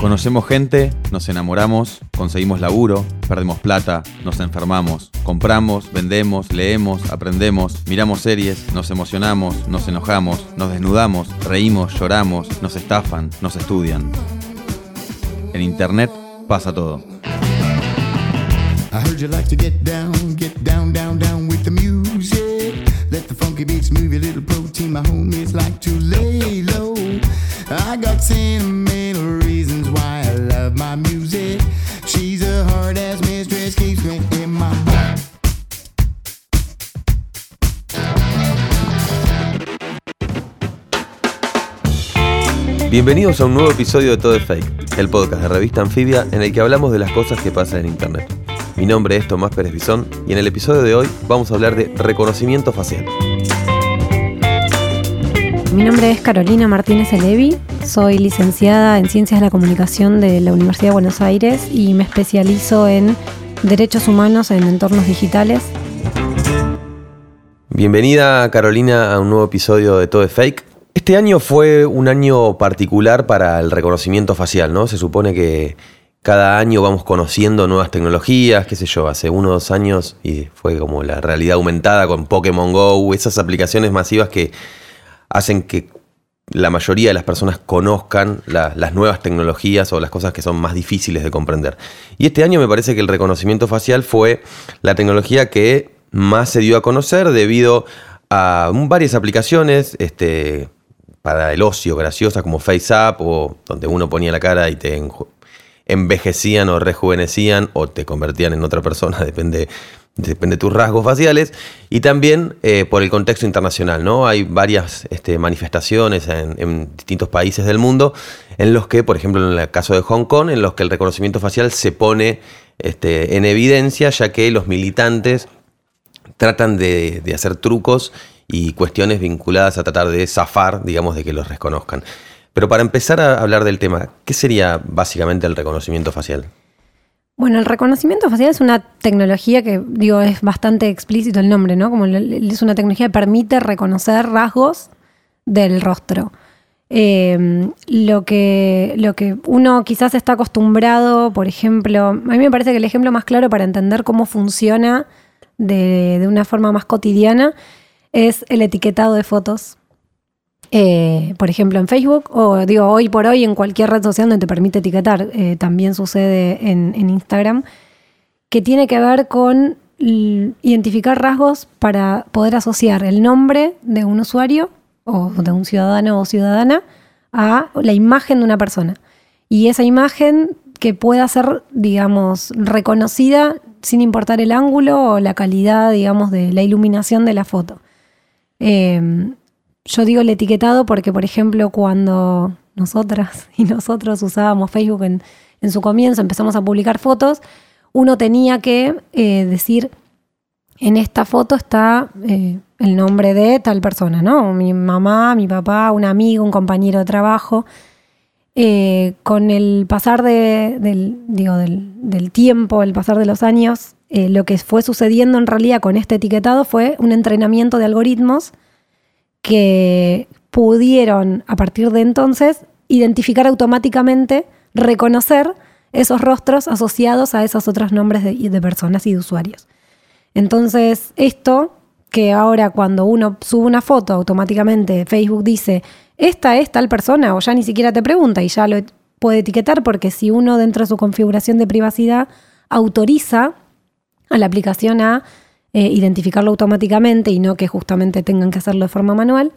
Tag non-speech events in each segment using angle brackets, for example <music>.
Conocemos gente, nos enamoramos, conseguimos laburo, perdemos plata, nos enfermamos, compramos, vendemos, leemos, aprendemos, miramos series, nos emocionamos, nos enojamos, nos desnudamos, reímos, lloramos, nos estafan, nos estudian. En Internet pasa todo. I Bienvenidos a un nuevo episodio de Todo es Fake, el podcast de revista Anfibia en el que hablamos de las cosas que pasan en Internet. Mi nombre es Tomás Pérez Bisón y en el episodio de hoy vamos a hablar de reconocimiento facial. Mi nombre es Carolina Martínez Elevi, soy licenciada en Ciencias de la Comunicación de la Universidad de Buenos Aires y me especializo en Derechos Humanos en Entornos Digitales. Bienvenida Carolina a un nuevo episodio de Todo es Fake. Este año fue un año particular para el reconocimiento facial, ¿no? Se supone que cada año vamos conociendo nuevas tecnologías, qué sé yo, hace unos dos años y fue como la realidad aumentada con Pokémon Go, esas aplicaciones masivas que hacen que la mayoría de las personas conozcan la- las nuevas tecnologías o las cosas que son más difíciles de comprender. Y este año me parece que el reconocimiento facial fue la tecnología que más se dio a conocer debido a varias aplicaciones este, para el ocio graciosas como FaceApp o donde uno ponía la cara y te envejecían o rejuvenecían o te convertían en otra persona, <laughs> depende, depende de tus rasgos faciales. Y también eh, por el contexto internacional, ¿no? Hay varias este, manifestaciones en, distintos países del mundo en los que, por ejemplo, en el caso de Hong Kong, en los que el reconocimiento facial se pone este, en evidencia, ya que los militantes tratan de, de hacer trucos y cuestiones vinculadas a tratar de zafar, digamos, de que los reconozcan. Pero para empezar a hablar del tema, ¿qué sería básicamente el reconocimiento facial? Bueno, el reconocimiento facial es una tecnología que, digo, es bastante explícito el nombre, ¿no? Como es una tecnología que permite reconocer rasgos del rostro. Eh, lo, que, lo que uno quizás está acostumbrado, por ejemplo, a mí me parece que el ejemplo más claro para entender cómo funciona de, de una forma más cotidiana es el etiquetado de fotos. Eh, por ejemplo, en Facebook, o digo, hoy por hoy en cualquier red social donde te permite etiquetar, eh, también sucede en, Instagram, que tiene que ver con identificar rasgos para poder asociar el nombre de un usuario o de un ciudadano o ciudadana a la imagen de una persona. Y esa imagen que pueda ser, digamos, reconocida sin importar el ángulo o la calidad, digamos, de la iluminación de la foto. Eh, yo digo el etiquetado porque, por ejemplo, cuando nosotras <laughs> y nosotros usábamos Facebook en, su comienzo, empezamos a publicar fotos, uno tenía que eh, decir, en esta foto está eh, el nombre de tal persona, ¿no? Mi mamá, mi papá, un amigo, un compañero de trabajo. Eh, con el pasar de- del, digo, del, tiempo, el pasar de los años, lo que fue sucediendo en realidad con este etiquetado fue un entrenamiento de algoritmos que pudieron a partir de entonces identificar automáticamente, reconocer esos rostros asociados a esos otros nombres de, personas y de usuarios. Entonces, esto que ahora cuando uno sube una foto, automáticamente Facebook dice, esta es tal persona, o ya ni siquiera te pregunta y ya lo puede etiquetar, porque si uno dentro de su configuración de privacidad autoriza a la aplicación a eh, identificarlo automáticamente y no que justamente tengan que hacerlo de forma manual.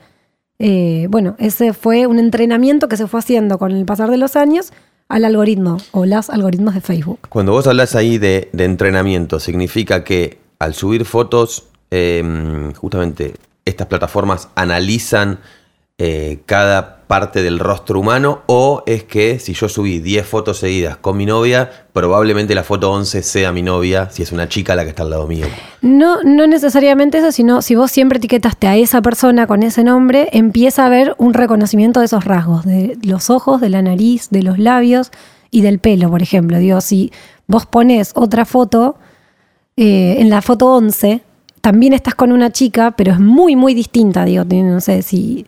eh, bueno, ese fue un entrenamiento que se fue haciendo con el pasar de los años al algoritmo o los algoritmos de Facebook. Cuando vos hablas ahí de, de entrenamiento, significa que al subir fotos, eh, justamente estas plataformas analizan eh, cada parte del rostro humano o es que si yo subí 10 fotos seguidas con mi novia, probablemente la foto 11 sea mi novia, si es una chica la que está al lado mío. No, no necesariamente eso, sino si vos siempre etiquetaste a esa persona con ese nombre, empieza a haber un reconocimiento de esos rasgos, de los ojos, de la nariz, de los labios y del pelo, por ejemplo. Digo, si vos pones otra foto, eh, en la foto 11, también estás con una chica, pero es muy, muy distinta. Digo, no sé si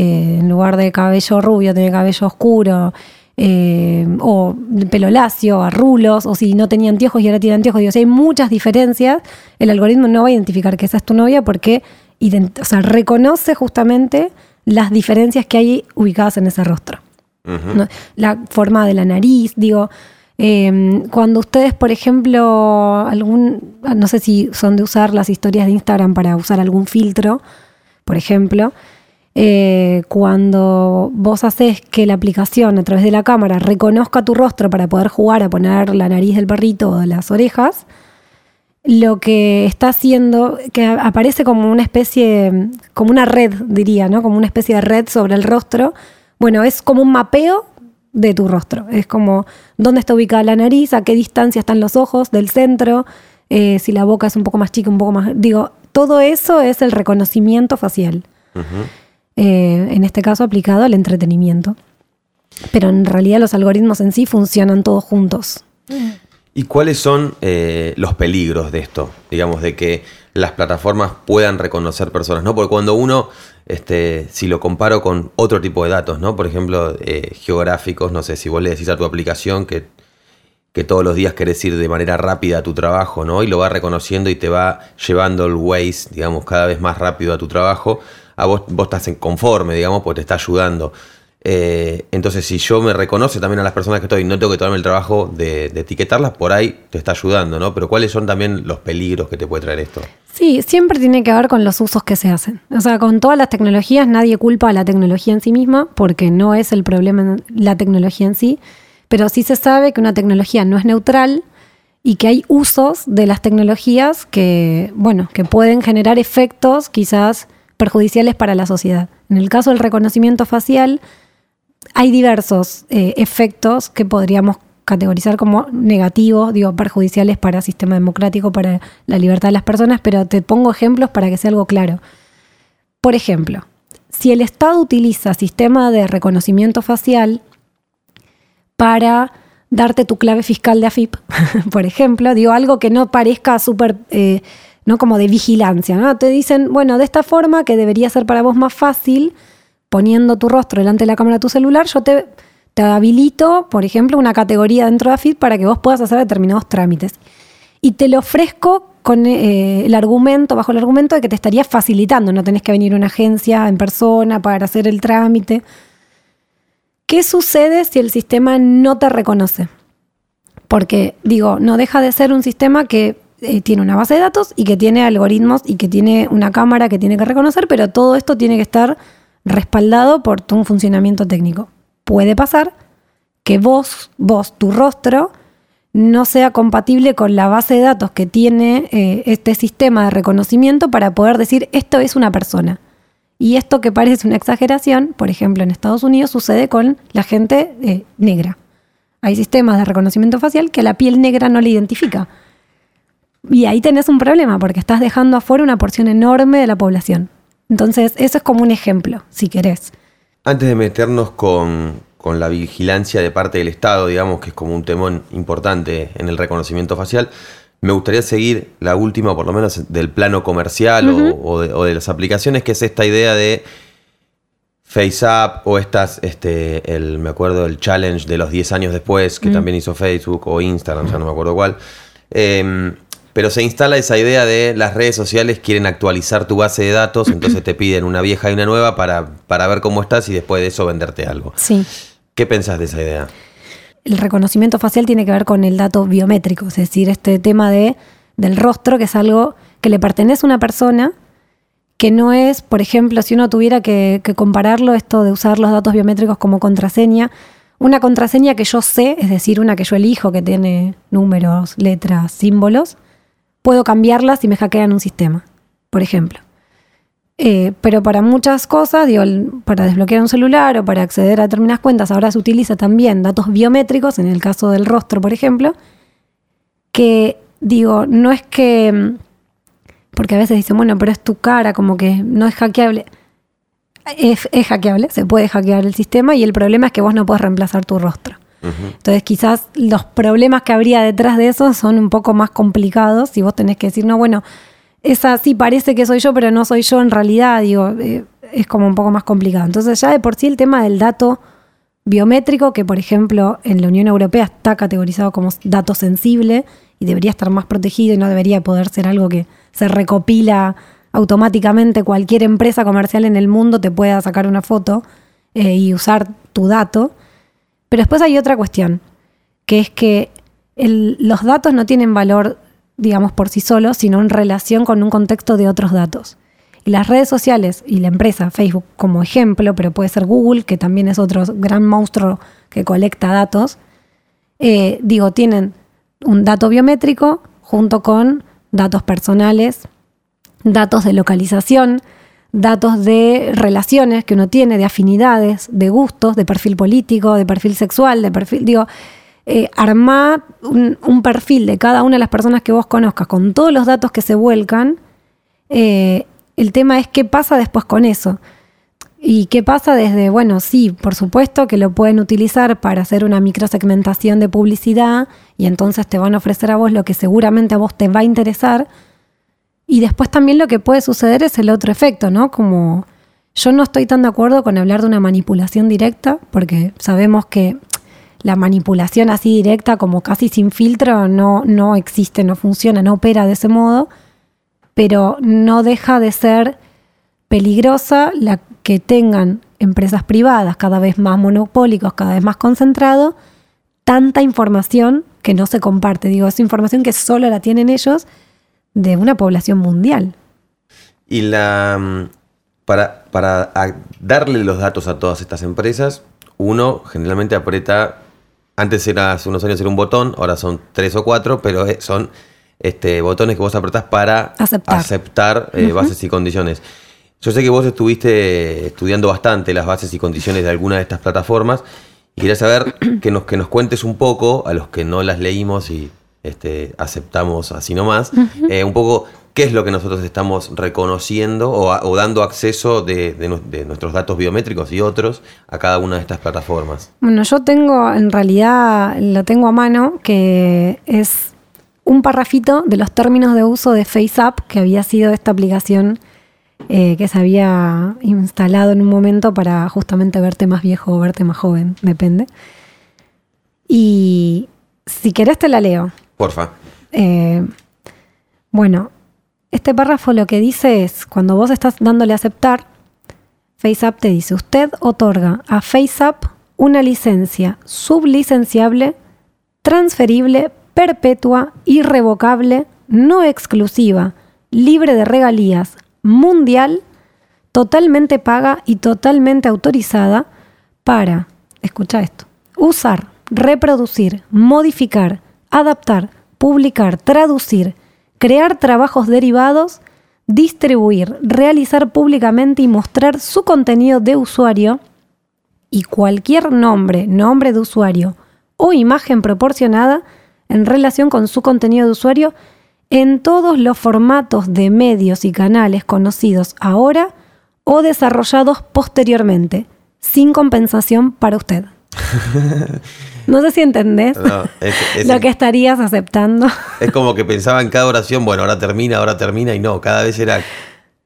eh, en lugar de cabello rubio tiene cabello oscuro, eh, o pelo lacio, a rulos, o si no tenía anteojos y ahora tiene anteojos. Digo, si hay muchas diferencias, el algoritmo no va a identificar que esa es tu novia porque ident- o sea, reconoce justamente las diferencias que hay ubicadas en ese rostro. ¿no? La forma de la nariz, digo. eh, cuando ustedes, por ejemplo, algún, no sé si son de usar las historias de Instagram para usar algún filtro, por ejemplo, eh, cuando vos haces que la aplicación a través de la cámara reconozca tu rostro para poder jugar a poner la nariz del perrito o las orejas, lo que está haciendo, que aparece como una especie, como una red, diría, ¿no? Como una especie de red sobre el rostro. Bueno, es como un mapeo de tu rostro. Es como dónde está ubicada la nariz, a qué distancia están los ojos del centro, eh, si la boca es un poco más chica, un poco más... Digo, todo eso es el reconocimiento facial. Eh, en este caso aplicado al entretenimiento. Pero en realidad los algoritmos en sí funcionan todos juntos. ¿Y cuáles son eh, los peligros de esto? Digamos, de que las plataformas puedan reconocer personas, ¿no? Porque cuando uno, este, si lo comparo con otro tipo de datos, ¿no? Por ejemplo, eh, geográficos, no sé, si vos le decís a tu aplicación que, que todos los días querés ir de manera rápida a tu trabajo, ¿no? Y lo va reconociendo y te va llevando el Waze, digamos, cada vez más rápido a tu trabajo, a vos, vos estás conforme, digamos, porque te está ayudando. Eh, entonces, si yo me reconoce también a las personas que estoy, no tengo que tomarme el trabajo de, etiquetarlas, por ahí te está ayudando, ¿no? Pero ¿cuáles son también los peligros que te puede traer esto? Sí, siempre tiene que ver con los usos que se hacen. O sea, con todas las tecnologías nadie culpa a la tecnología en sí misma porque no es el problema la tecnología en sí, pero sí se sabe que una tecnología no es neutral y que hay usos de las tecnologías que, bueno, que pueden generar efectos quizás perjudiciales para la sociedad. En el caso del reconocimiento facial, hay diversos eh, efectos que podríamos categorizar como negativos, digo, perjudiciales para el sistema democrático, para la libertad de las personas, pero te pongo ejemplos para que sea algo claro. Por ejemplo, si el Estado utiliza sistema de reconocimiento facial para darte tu clave fiscal de AFIP, <laughs> por ejemplo, digo algo que no parezca súper, eh, no como de vigilancia, ¿no? Te dicen, bueno, de esta forma que debería ser para vos más fácil, poniendo tu rostro delante de la cámara de tu celular, yo te, te habilito, por ejemplo, una categoría dentro de AFIP para que vos puedas hacer determinados trámites. Y te lo ofrezco con eh, el argumento, bajo el argumento de que te estaría facilitando, no tenés que venir a una agencia en persona para hacer el trámite. ¿Qué sucede si el sistema no te reconoce? Porque, digo, no deja de ser un sistema que eh, tiene una base de datos y que tiene algoritmos y que tiene una cámara que tiene que reconocer, pero todo esto tiene que estar respaldado por un funcionamiento técnico. Puede pasar que vos, vos, tu rostro, no sea compatible con la base de datos que tiene eh, este sistema de reconocimiento para poder decir esto es una persona. Y esto que parece una exageración, por ejemplo, en Estados Unidos sucede con la gente eh, negra. Hay sistemas de reconocimiento facial que la piel negra no le identifica. Y ahí tenés un problema porque estás dejando afuera una porción enorme de la población. Entonces, eso es como un ejemplo, si querés. Antes de meternos con, con la vigilancia de parte del Estado, digamos que es como un temón importante en el reconocimiento facial, me gustaría seguir la última, por lo menos del plano comercial o- o, de, o de las aplicaciones, que es esta idea de FaceApp o estas, este, el, me acuerdo el challenge de los 10 años después, que también hizo Facebook o Instagram, ya no me acuerdo cuál. Em, pero se instala esa idea de las redes sociales quieren actualizar tu base de datos, entonces te piden una vieja y una nueva para, para ver cómo estás y después de eso venderte algo. Sí. ¿Qué pensás de esa idea? el reconocimiento facial tiene que ver con el dato biométrico, es decir, este tema de, del rostro, que es algo que le pertenece a una persona, que no es, por ejemplo, si uno tuviera que, que compararlo, esto de usar los datos biométricos como contraseña, una contraseña que yo sé, es decir, una que yo elijo, que tiene números, letras, símbolos, puedo cambiarla si me hackean un sistema, por ejemplo. Eh, pero para muchas cosas, digo, para desbloquear un celular o para acceder a determinadas cuentas, ahora se utiliza también datos biométricos, en el caso del rostro, por ejemplo, que digo, no es que, porque a veces dicen, bueno, pero es tu cara, como que no es hackeable. Es, es hackeable, se puede hackear el sistema y el problema es que vos no podés reemplazar tu rostro. Entonces quizás los problemas que habría detrás de eso son un poco más complicados si vos tenés que decir, no, bueno, esa sí parece que soy yo, pero no soy yo en realidad, digo, eh, es como un poco más complicado. Entonces ya de por sí el tema del dato biométrico, que por ejemplo en la Unión Europea está categorizado como dato sensible y debería estar más protegido y no debería poder ser algo que se recopila automáticamente. Cualquier empresa comercial en el mundo te pueda sacar una foto eh, y usar tu dato. Pero después hay otra cuestión, que es que los datos no tienen valor, digamos, por sí solos, sino en relación con un contexto de otros datos. Y las redes sociales y la empresa Facebook como ejemplo, pero puede ser Google, que también es otro gran monstruo que colecta datos, eh, digo, tienen un dato biométrico junto con datos personales, datos de localización, datos de relaciones que uno tiene, de afinidades, de gustos, de perfil político, de perfil sexual, de perfil, digo, eh, un perfil de cada una de las personas que vos conozcas con todos los datos que se vuelcan. eh, el tema es qué pasa después con eso. ¿Y qué pasa desde, bueno, sí, por supuesto que lo pueden utilizar para hacer una microsegmentación de publicidad y entonces te van a ofrecer a vos lo que seguramente a vos te va a interesar. Y después también lo que puede suceder es el otro efecto, ¿no? Como yo no estoy tan de acuerdo con hablar de una manipulación directa, porque sabemos que la manipulación así directa, como casi sin filtro, no, no existe, no funciona, no opera de ese modo, pero no deja de ser peligrosa la que tengan empresas privadas cada vez más monopólicos, cada vez más concentrados, tanta información que no se comparte. Digo, es información que solo la tienen ellos de una población mundial. Y la mm, para, para darle los datos a todas estas empresas, uno generalmente aprieta, antes era hace unos años era un botón, ahora son tres o cuatro, pero eh, son este, botones que vos apretás para Aceptar. aceptar, eh, bases y condiciones. Yo sé que vos estuviste estudiando bastante las bases y condiciones de alguna de estas plataformas y quería saber <clears throat> que nos, que nos cuentes un poco, a los que no las leímos y este, aceptamos así nomás, eh, un poco qué es lo que nosotros estamos reconociendo o, a- o dando acceso de, de nu- de nuestros datos biométricos y otros a cada una de estas plataformas. Bueno, yo tengo, en realidad lo tengo a mano, que es un parrafito de los términos de uso de FaceApp, que había sido esta aplicación eh, que se había instalado en un momento para justamente verte más viejo o verte más joven, depende. Y si querés te la leo. Porfa. Eh, bueno, este párrafo lo que dice es, cuando vos estás dándole aceptar, FaceApp te dice, usted otorga a FaceApp una licencia sublicenciable, transferible, perpetua, irrevocable, no exclusiva, libre de regalías, mundial, totalmente paga y totalmente autorizada para, escucha esto, usar, reproducir, modificar, adaptar, publicar, traducir, crear trabajos derivados, distribuir, realizar públicamente y mostrar su contenido de usuario y cualquier nombre, nombre de usuario o imagen proporcionada en relación con su contenido de usuario en todos los formatos de medios y canales conocidos ahora o desarrollados posteriormente, sin compensación para usted. <laughs> <laughs> No sé si entendés No, es, es- lo que estarías aceptando. <laughs> es como que pensaba en cada oración, bueno, ahora termina, ahora termina, y no, cada vez era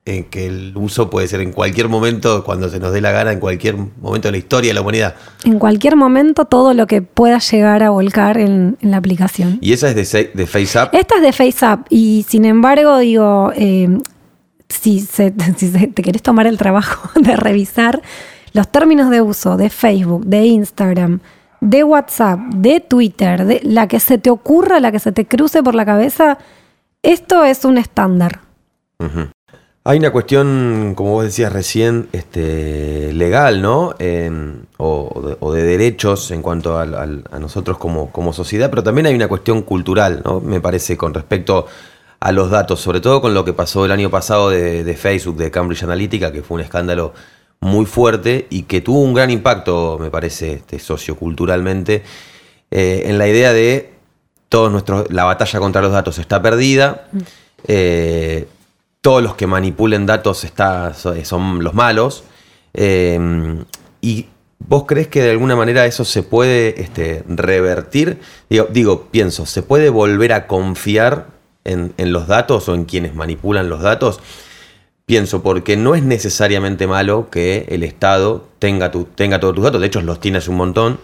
en que el uso puede ser en cualquier momento, cuando se nos dé la gana, en cualquier momento de la historia de la humanidad. En cualquier momento todo lo que pueda llegar a volcar en, en la aplicación. Y esa es de, de FaceApp. Esta es de FaceApp y sin embargo digo, eh, si, se- <laughs> si se- te querés tomar el trabajo de revisar los términos de uso de Facebook, de Instagram, de WhatsApp, de Twitter, de la que se te ocurra, la que se te cruce por la cabeza, esto es un estándar. Hay una cuestión, como vos decías recién, este, legal, ¿no? O, de, derechos en cuanto a, nosotros como, como sociedad, pero también hay una cuestión cultural, ¿no? Me parece, con respecto a los datos, sobre todo con lo que pasó el año pasado de, de Facebook, de Cambridge Analytica, que fue un escándalo muy fuerte y que tuvo un gran impacto, me parece, este, socioculturalmente, eh, en la idea de todos nuestros, la batalla contra los datos está perdida. eh, todos los que manipulen datos está, so- son los malos. eh, ¿Y vos crees que de alguna manera eso se puede este, revertir? Digo, digo, pienso, ¿se puede volver a confiar en, en los datos o en quienes manipulan los datos? Pienso, porque no es necesariamente malo que el Estado tenga, tu, tenga todos tus datos, de hecho los tienes un montón,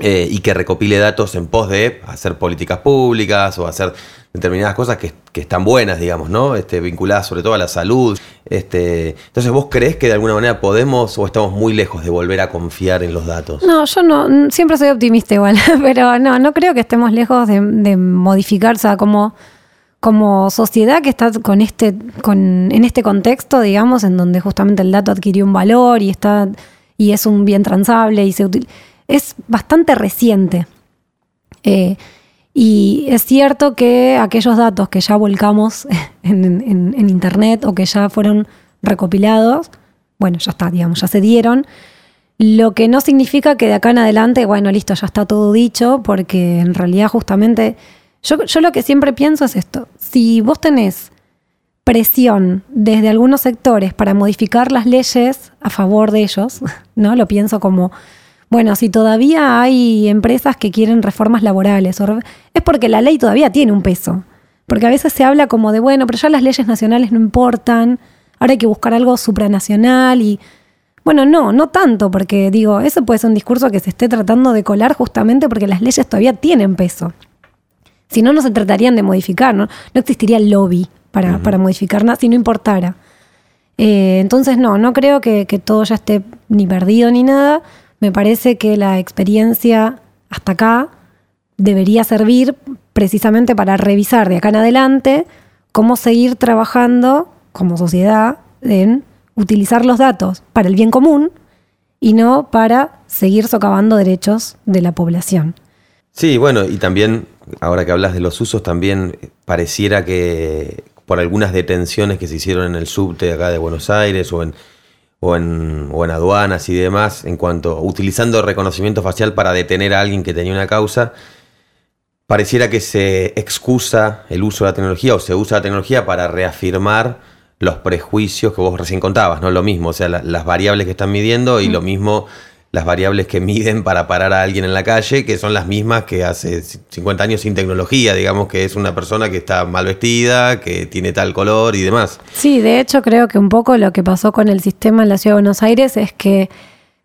eh, y que recopile datos en pos de hacer políticas públicas o hacer determinadas cosas que, que están buenas, digamos, ¿no? Este, vinculadas sobre todo a la salud. Este, entonces, ¿vos crees que de alguna manera podemos o estamos muy lejos de volver a confiar en los datos? No, yo no, siempre soy optimista igual, <laughs> pero no, no creo que estemos lejos de, de modificar, o sea, como, como sociedad que está con este, con, en este contexto, digamos, en donde justamente el dato adquirió un valor y está, y es un bien transable y se utiliza es bastante reciente. Eh, y es cierto que aquellos datos que ya volcamos <laughs> en, Internet o que ya fueron recopilados, bueno, ya está, digamos, ya se dieron. Lo que no significa que de acá en adelante, bueno, listo, ya está todo dicho, porque en realidad justamente yo, yo lo que siempre pienso es esto. Si vos tenés presión desde algunos sectores para modificar las leyes a favor de ellos, <laughs> ¿no? Lo pienso como bueno, si todavía hay empresas que quieren reformas laborales, es porque la ley todavía tiene un peso. Porque a veces se habla como de, bueno, pero ya las leyes nacionales no importan, ahora hay que buscar algo supranacional y... Bueno, no, no tanto, porque digo, eso puede ser un discurso que se esté tratando de colar justamente porque las leyes todavía tienen peso. Si no, no se tratarían de modificar, no, no existiría el lobby para, para modificar nada si no importara. Eh, entonces, no, no creo que, que todo ya esté ni perdido ni nada me parece que la experiencia hasta acá debería servir precisamente para revisar de acá en adelante cómo seguir trabajando como sociedad en utilizar los datos para el bien común y no para seguir socavando derechos de la población. Sí, bueno, y también, ahora que hablas de los usos, también pareciera que por algunas detenciones que se hicieron en el subte acá de Buenos Aires o en, o en, o en aduanas y demás, en cuanto utilizando reconocimiento facial para detener a alguien que tenía una causa, pareciera que se excusa el uso de la tecnología o se usa la tecnología para reafirmar los prejuicios que vos recién contabas, ¿no? Lo mismo, o sea, las variables que están midiendo y lo mismo las variables que miden para parar a alguien en la calle, que son las mismas que hace 50 años sin tecnología, digamos que es una persona que está mal vestida, que tiene tal color y demás. Sí, de hecho creo que un poco lo que pasó con el sistema en la Ciudad de Buenos Aires es que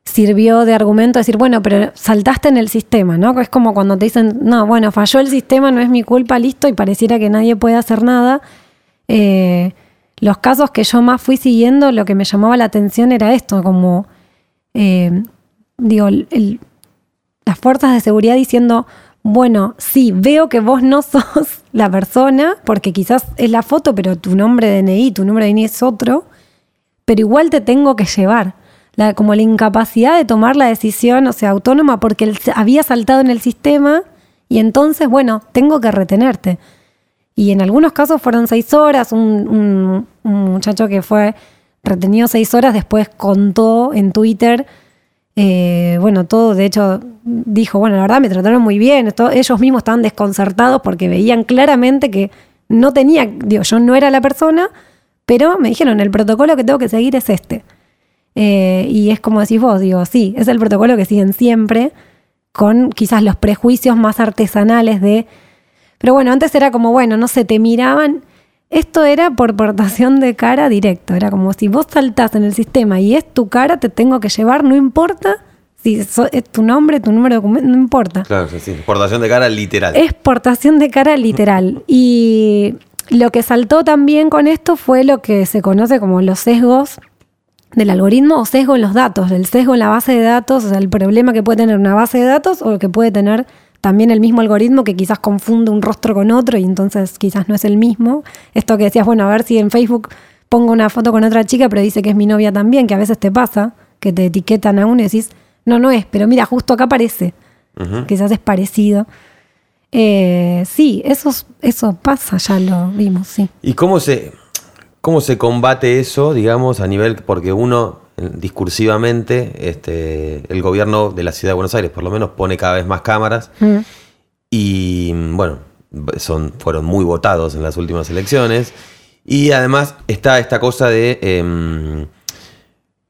sirvió de argumento decir, bueno, pero saltaste en el sistema, ¿no? Es como cuando te dicen, no, bueno, falló el sistema, no es mi culpa, listo, y pareciera que nadie puede hacer nada. Eh, los casos que yo más fui siguiendo, lo que me llamaba la atención era esto, como... Eh, digo, las fuerzas de seguridad diciendo, bueno, sí, veo que vos no <laughs> sos la persona, porque quizás es la foto, pero tu nombre de DNI, tu nombre de DNI es otro, pero igual te tengo que llevar. La, como la incapacidad de tomar la decisión, o sea, autónoma, porque había saltado en el sistema y entonces, bueno, tengo que retenerte. Y en algunos casos fueron seis horas, un muchacho que fue retenido seis horas después contó en Twitter eh, bueno, todo, de hecho, dijo, bueno, la verdad me trataron muy bien, ellos mismos estaban desconcertados porque veían claramente que no tenía, digo, yo no era la persona, pero me dijeron, el protocolo que tengo que seguir es este. Eh, y es como decís vos, digo, sí, es el protocolo que siguen siempre, con quizás los prejuicios más artesanales de... Pero bueno, antes era como, bueno, no sé, te miraban esto era por portación de cara directo. Era como si vos saltás en el sistema y es tu cara, te tengo que llevar, no importa si es tu nombre, tu número de documento, no importa. Claro, sí, sí. Portación de cara literal. Es portación de cara literal. Y lo que saltó también con esto fue lo que se conoce como los sesgos del algoritmo o sesgo en los datos, el sesgo en la base de datos, o sea, el problema que puede tener una base de datos o que puede tener también el mismo algoritmo que quizás confunde un rostro con otro y entonces quizás no es el mismo. Esto que decías, bueno, a ver si en Facebook pongo una foto con otra chica, pero dice que es mi novia también, que a veces te pasa, que te etiquetan a uno y decís, no, no es, pero mira, justo acá aparece. Quizás es parecido. Eh, sí, eso, eso pasa, ya lo vimos, sí. ¿Y cómo se, cómo se combate eso, digamos, a nivel, porque uno discursivamente, este, el gobierno de la ciudad de Buenos Aires por lo menos pone cada vez más cámaras mm. y bueno, son, fueron muy votados en las últimas elecciones. Y además está esta cosa de em,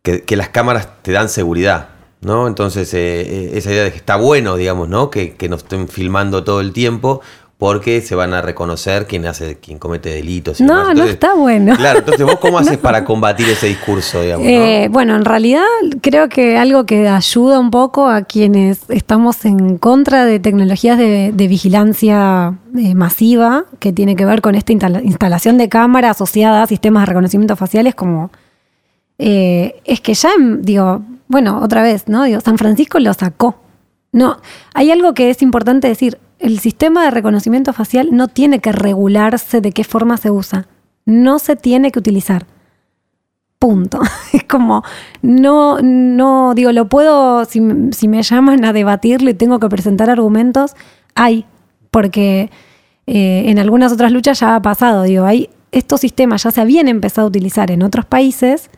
que, las cámaras te dan seguridad, ¿no? Entonces, eh, eh, esa idea de que está bueno, digamos, ¿no? Que, que nos estén filmando todo el tiempo, porque se van a reconocer quién hace, quién comete delitos. y No, demás. no Entonces, está bueno. Claro, entonces vos cómo <laughs> haces para combatir ese discurso, digamos, ¿no? Eh, bueno, en realidad creo que algo que ayuda un poco a quienes estamos en contra de tecnologías de, de vigilancia eh, masiva, que tiene que ver con esta instala- instalación de cámara asociada a sistemas de reconocimiento faciales, como eh, es que ya, digo, bueno, otra vez, ¿no? Digo, San Francisco lo sacó. No, hay algo que es importante decir. El sistema de reconocimiento facial no tiene que regularse de qué forma se usa. No se tiene que utilizar. Punto. <laughs> Es como, no, no, digo, lo puedo, si, si me llaman a debatirlo y tengo que presentar argumentos, hay, porque eh, en algunas otras luchas ya ha pasado, digo, hay, estos sistemas ya se habían empezado a utilizar en otros países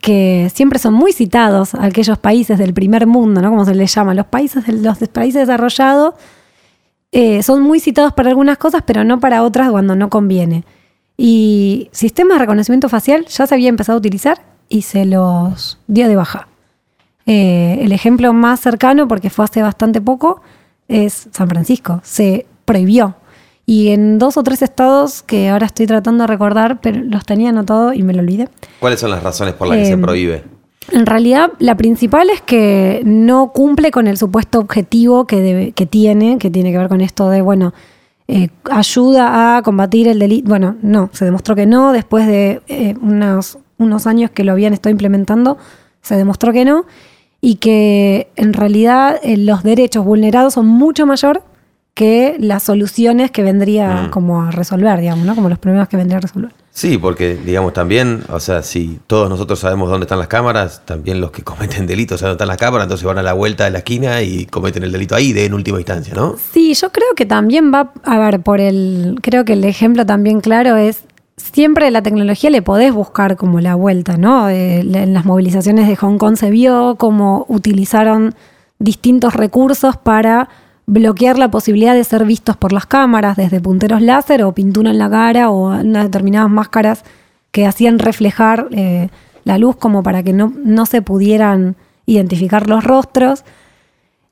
que siempre son muy citados, aquellos países del primer mundo, ¿no? Como se les llama, los países, los países desarrollados, eh, son muy citados para algunas cosas, pero no para otras cuando no conviene. Y sistemas de reconocimiento facial ya se había empezado a utilizar y se los dio de baja. Eh, el ejemplo más cercano, porque fue hace bastante poco, es San Francisco. Se prohibió. Y en dos o tres estados que ahora estoy tratando de recordar, pero los tenía anotado y me lo olvidé. ¿Cuáles son las razones por las que se Em, prohíbe? En realidad, la principal es que no cumple con el supuesto objetivo que, debe- que tiene, que tiene que ver con esto de, bueno, eh, ayuda a combatir el delito. Bueno, no, se demostró que no. Después de eh, unos, unos años que lo habían estado implementando, se demostró que no. Y que en realidad eh, los derechos vulnerados son mucho mayor que las soluciones que vendría Mm. como a resolver, digamos, ¿no? Como los problemas que vendría a resolver. Sí, porque digamos también, o sea, si todos nosotros sabemos dónde están las cámaras, también los que <laughs> cometen delitos saben dónde están las cámaras, entonces van a la vuelta de la esquina y cometen el delito ahí de en última instancia, ¿no? Sí, yo creo que también va, a ver, por el, creo que el ejemplo también claro es, siempre la tecnología le podés buscar como la vuelta, ¿no? Eh, en las movilizaciones de Hong Kong se vio cómo utilizaron distintos recursos para bloquear la posibilidad de ser vistos por las cámaras, desde punteros láser o pintura en la cara o unas determinadas máscaras que hacían reflejar eh, la luz como para que no, no se pudieran identificar los rostros.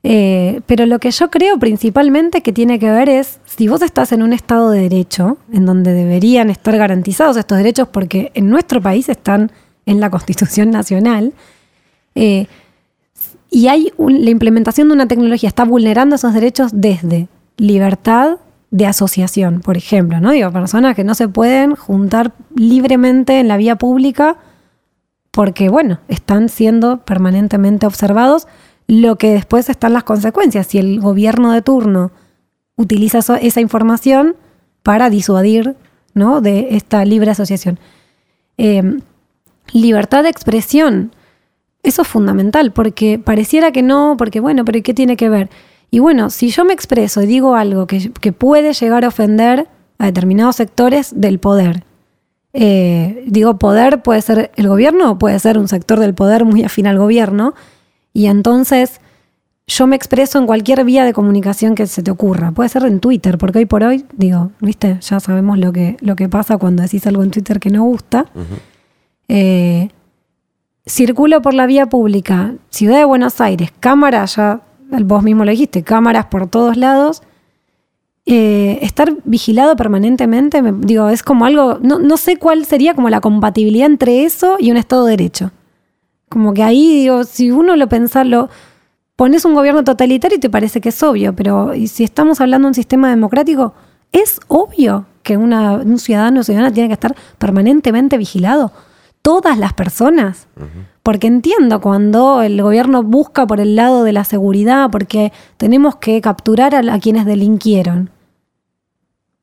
Eh, pero lo que yo creo principalmente que tiene que ver es si vos estás en un estado de derecho, en donde deberían estar garantizados estos derechos, porque en nuestro país están en la Constitución Nacional, eh, y hay un- la implementación de una tecnología está vulnerando esos derechos desde libertad de asociación, por ejemplo, ¿no? Digo, personas que no se pueden juntar libremente en la vía pública porque, bueno, están siendo permanentemente observados, lo que después están las consecuencias. Si el gobierno de turno utiliza esa información para disuadir ¿no? de esta libre asociación. Eh, libertad de expresión, eso es fundamental, porque pareciera que no, porque bueno, pero ¿y ¿qué tiene que ver? Y bueno, si yo me expreso y digo algo que, que puede llegar a ofender a determinados sectores del poder, eh, digo, poder puede ser el gobierno o puede ser un sector del poder muy afín al gobierno. Y entonces yo me expreso en cualquier vía de comunicación que se te ocurra. Puede ser en Twitter, porque hoy por hoy, digo, viste, ya sabemos lo que, lo que pasa cuando decís algo en Twitter que no gusta. Eh, circulo por la vía pública, Ciudad de Buenos Aires, cámaras, ya vos mismo lo dijiste, cámaras por todos lados. Eh, estar vigilado permanentemente, me- digo, es como algo, no, no sé cuál sería como la compatibilidad entre eso y un Estado de Derecho. Como que ahí, digo, si uno lo pensa, lo pones un gobierno totalitario y te parece que es obvio, pero ¿y si estamos hablando de un sistema democrático, es obvio que un ciudadano o ciudadana tiene que estar permanentemente vigilado. Todas las personas. Porque entiendo cuando el gobierno busca por el lado de la seguridad, porque tenemos que capturar a, quienes delinquieron.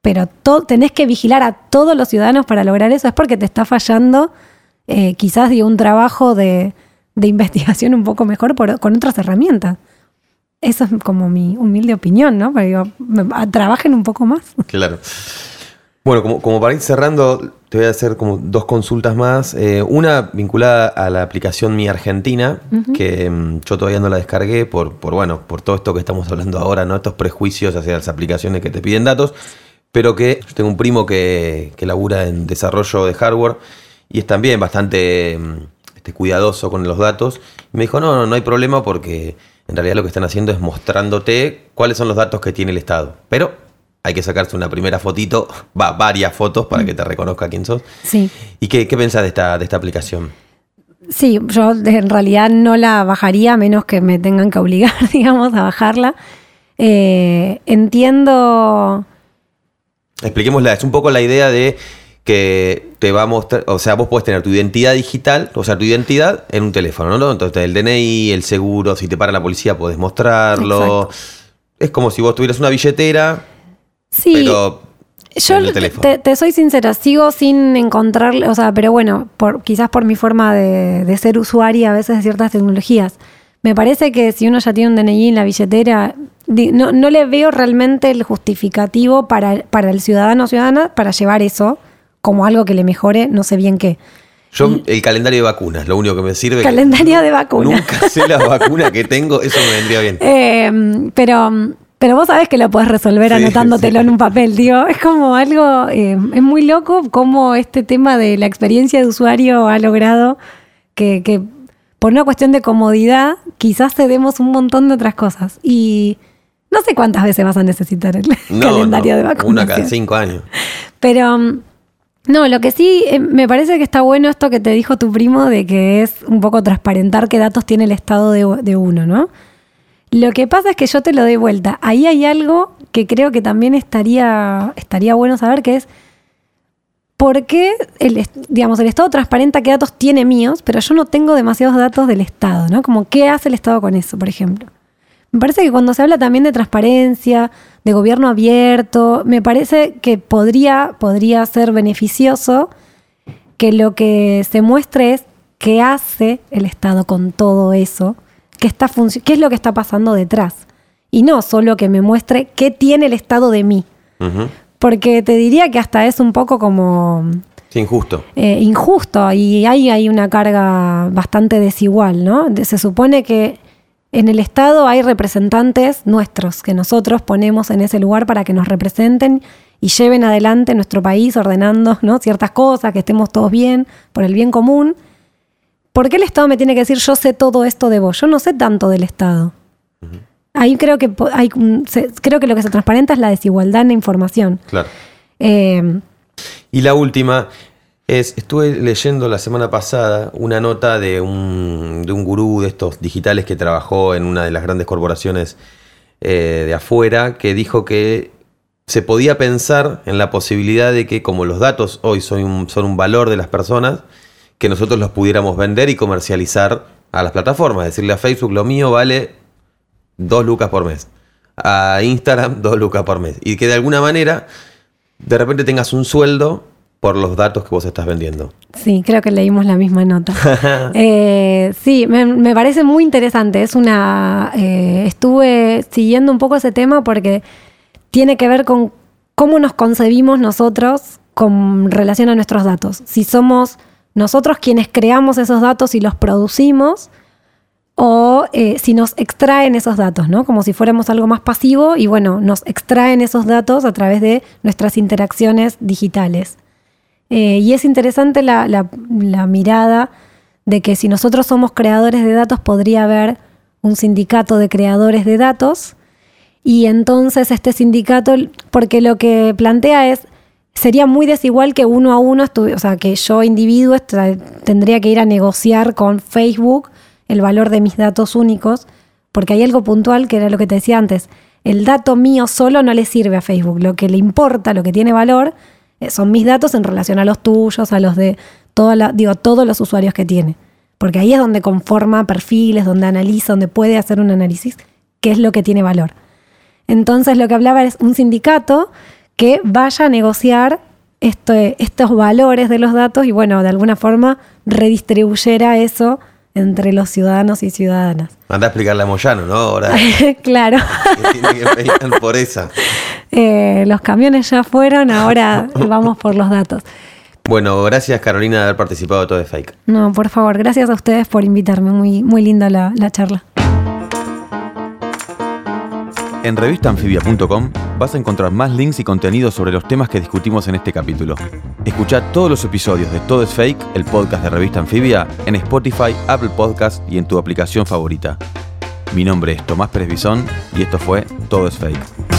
Pero tenés que vigilar a todos los ciudadanos para lograr eso. Es porque te está fallando eh, quizás digo, un trabajo de, de <laughs> investigación un poco mejor con otras herramientas. Eso es como mi humilde opinión, ¿no? Pero digo, trabajen un poco más. Claro. Bueno, como, como para ir cerrando, te voy a hacer como dos consultas más. Eh, una vinculada a la aplicación Mi Argentina, que mm, yo todavía no la descargué por, por, bueno, por todo esto que estamos hablando ahora, ¿no? Estos prejuicios hacia las aplicaciones que te piden datos, pero que yo tengo un primo que, que labura en desarrollo de hardware y es también bastante mm, este, cuidadoso con los datos. Y me dijo, no, no, no hay problema porque en realidad lo que están haciendo es mostrándote cuáles son los datos que tiene el Estado. Pero hay que sacarse una primera fotito, va, varias fotos para que te reconozca quién sos. Sí. ¿Y qué, qué pensás de esta, de esta aplicación? Sí, yo en realidad no la bajaría a menos que me tengan que obligar, <laughs> digamos, a bajarla. Eh, entiendo. Expliquémosla, es un poco la idea de que te va a mostrar, o sea, vos puedes tener tu identidad digital, o sea, tu identidad en un teléfono, ¿no? Entonces el DNI, el seguro, si te para la policía podés mostrarlo. Es como si vos tuvieras una billetera, Sí, pero yo en el teléfono. te, te soy sincera, sigo sin encontrar, o sea, pero bueno, por, quizás por mi forma de, de ser usuaria a veces de ciertas tecnologías. Me parece que si uno ya tiene un DNI en la billetera, no, no le veo realmente el justificativo para, para el ciudadano o ciudadana para llevar eso como algo que le mejore, no sé bien qué. Yo, el calendario de vacunas, lo único que me sirve. que Calendario de vacunas. Nunca sé la vacuna que tengo, eso me vendría bien. <laughs> Eh, pero, pero vos sabés que lo podés resolver Sí, anotándotelo sí. en un papel, digo. Es como algo, eh, es muy loco cómo este tema de la experiencia de usuario ha logrado que, que por una cuestión de comodidad quizás cedemos un montón de otras cosas. Y no sé cuántas veces vas a necesitar el No, calendario no, de vacunación. Una cada cinco años. Pero mm, no, lo que sí eh, me parece que está bueno esto que te dijo tu primo de que es un poco transparentar qué datos tiene el estado de, de uno, ¿no? Lo que pasa es que yo te lo doy vuelta. Ahí hay algo que creo que también estaría, estaría bueno saber, que es por qué el, digamos, el Estado transparenta qué datos tiene míos, pero yo no tengo demasiados datos del Estado, ¿no? Como qué hace el Estado con eso, por ejemplo. Me parece que cuando se habla también de transparencia, de gobierno abierto, me parece que podría, podría ser beneficioso que lo que se muestre es qué hace el Estado con todo eso, qué, está qué es lo que está pasando detrás. Y no solo que me muestre qué tiene el Estado de mí. Porque te diría que hasta es un poco como Sí, injusto. eh, injusto y ahí hay una carga bastante desigual, ¿no? Se supone que en el Estado hay representantes nuestros que nosotros ponemos en ese lugar para que nos representen y lleven adelante nuestro país ordenando ¿no? ciertas cosas, que estemos todos bien, por el bien común. ¿Por qué el Estado me tiene que decir yo sé todo esto de vos? Yo no sé tanto del Estado. Ahí creo que hay, creo que lo que se transparenta es la desigualdad en la información. Claro. Eh, Y la última es, estuve leyendo la semana pasada una nota de un, de un gurú de estos digitales que trabajó en una de las grandes corporaciones eh, de afuera, que dijo que se podía pensar en la posibilidad de que como los datos hoy son un, son un valor de las personas, que nosotros los pudiéramos vender y comercializar a las plataformas. Decirle a Facebook, lo mío vale dos lucas por mes. A Instagram, <laughs> dos lucas por mes. Y que de alguna manera de repente tengas un sueldo por los datos que vos estás vendiendo. Sí, creo que leímos la misma nota. <laughs> Eh, sí, me, me parece muy interesante. Es una. eh, estuve siguiendo un poco ese tema porque tiene que ver con cómo nos concebimos nosotros con relación a nuestros datos. Si somos nosotros quienes creamos esos datos y los producimos, o eh, si nos extraen esos datos, ¿no? Como si fuéramos algo más pasivo y bueno, nos extraen esos datos a través de nuestras interacciones digitales. Eh, y es interesante la, mirada de que si nosotros somos creadores de datos, podría haber un sindicato de creadores de datos. Y entonces este sindicato, porque lo que plantea es, sería muy desigual que uno a uno, o sea, que yo individuo tendría que ir a negociar con Facebook el valor de mis datos únicos, porque hay algo puntual que era lo que te decía antes. El dato mío solo no le sirve a Facebook. Lo que le importa, lo que tiene valor, eh, son mis datos en relación a los tuyos, a los de toda la- digo, todos los usuarios que tiene. Porque ahí es donde conforma perfiles, donde analiza, donde puede hacer un análisis, qué es lo que tiene valor. Entonces lo que hablaba es un sindicato que vaya a negociar este- estos valores de los datos y bueno, de alguna forma redistribuyera eso entre los ciudadanos y ciudadanas. Anda a explicarle a Moyano, ¿no? Ahora <laughs> claro, que tiene que por esa. <laughs> Eh, los camiones ya fueron, ahora <laughs> vamos por los datos. Bueno, gracias Carolina de haber participado de todo de Fake. No, por favor, gracias a ustedes por invitarme, muy, muy linda la, la charla. En revistaanfibia.com vas a encontrar más links y contenidos sobre los temas que discutimos en este capítulo. Escucha todos los episodios de Todo es Fake, el podcast de Revista Anfibia, en Spotify, Apple Podcast y en tu aplicación favorita. Mi nombre es Tomás Pérez Bisón y esto fue Todo es Fake.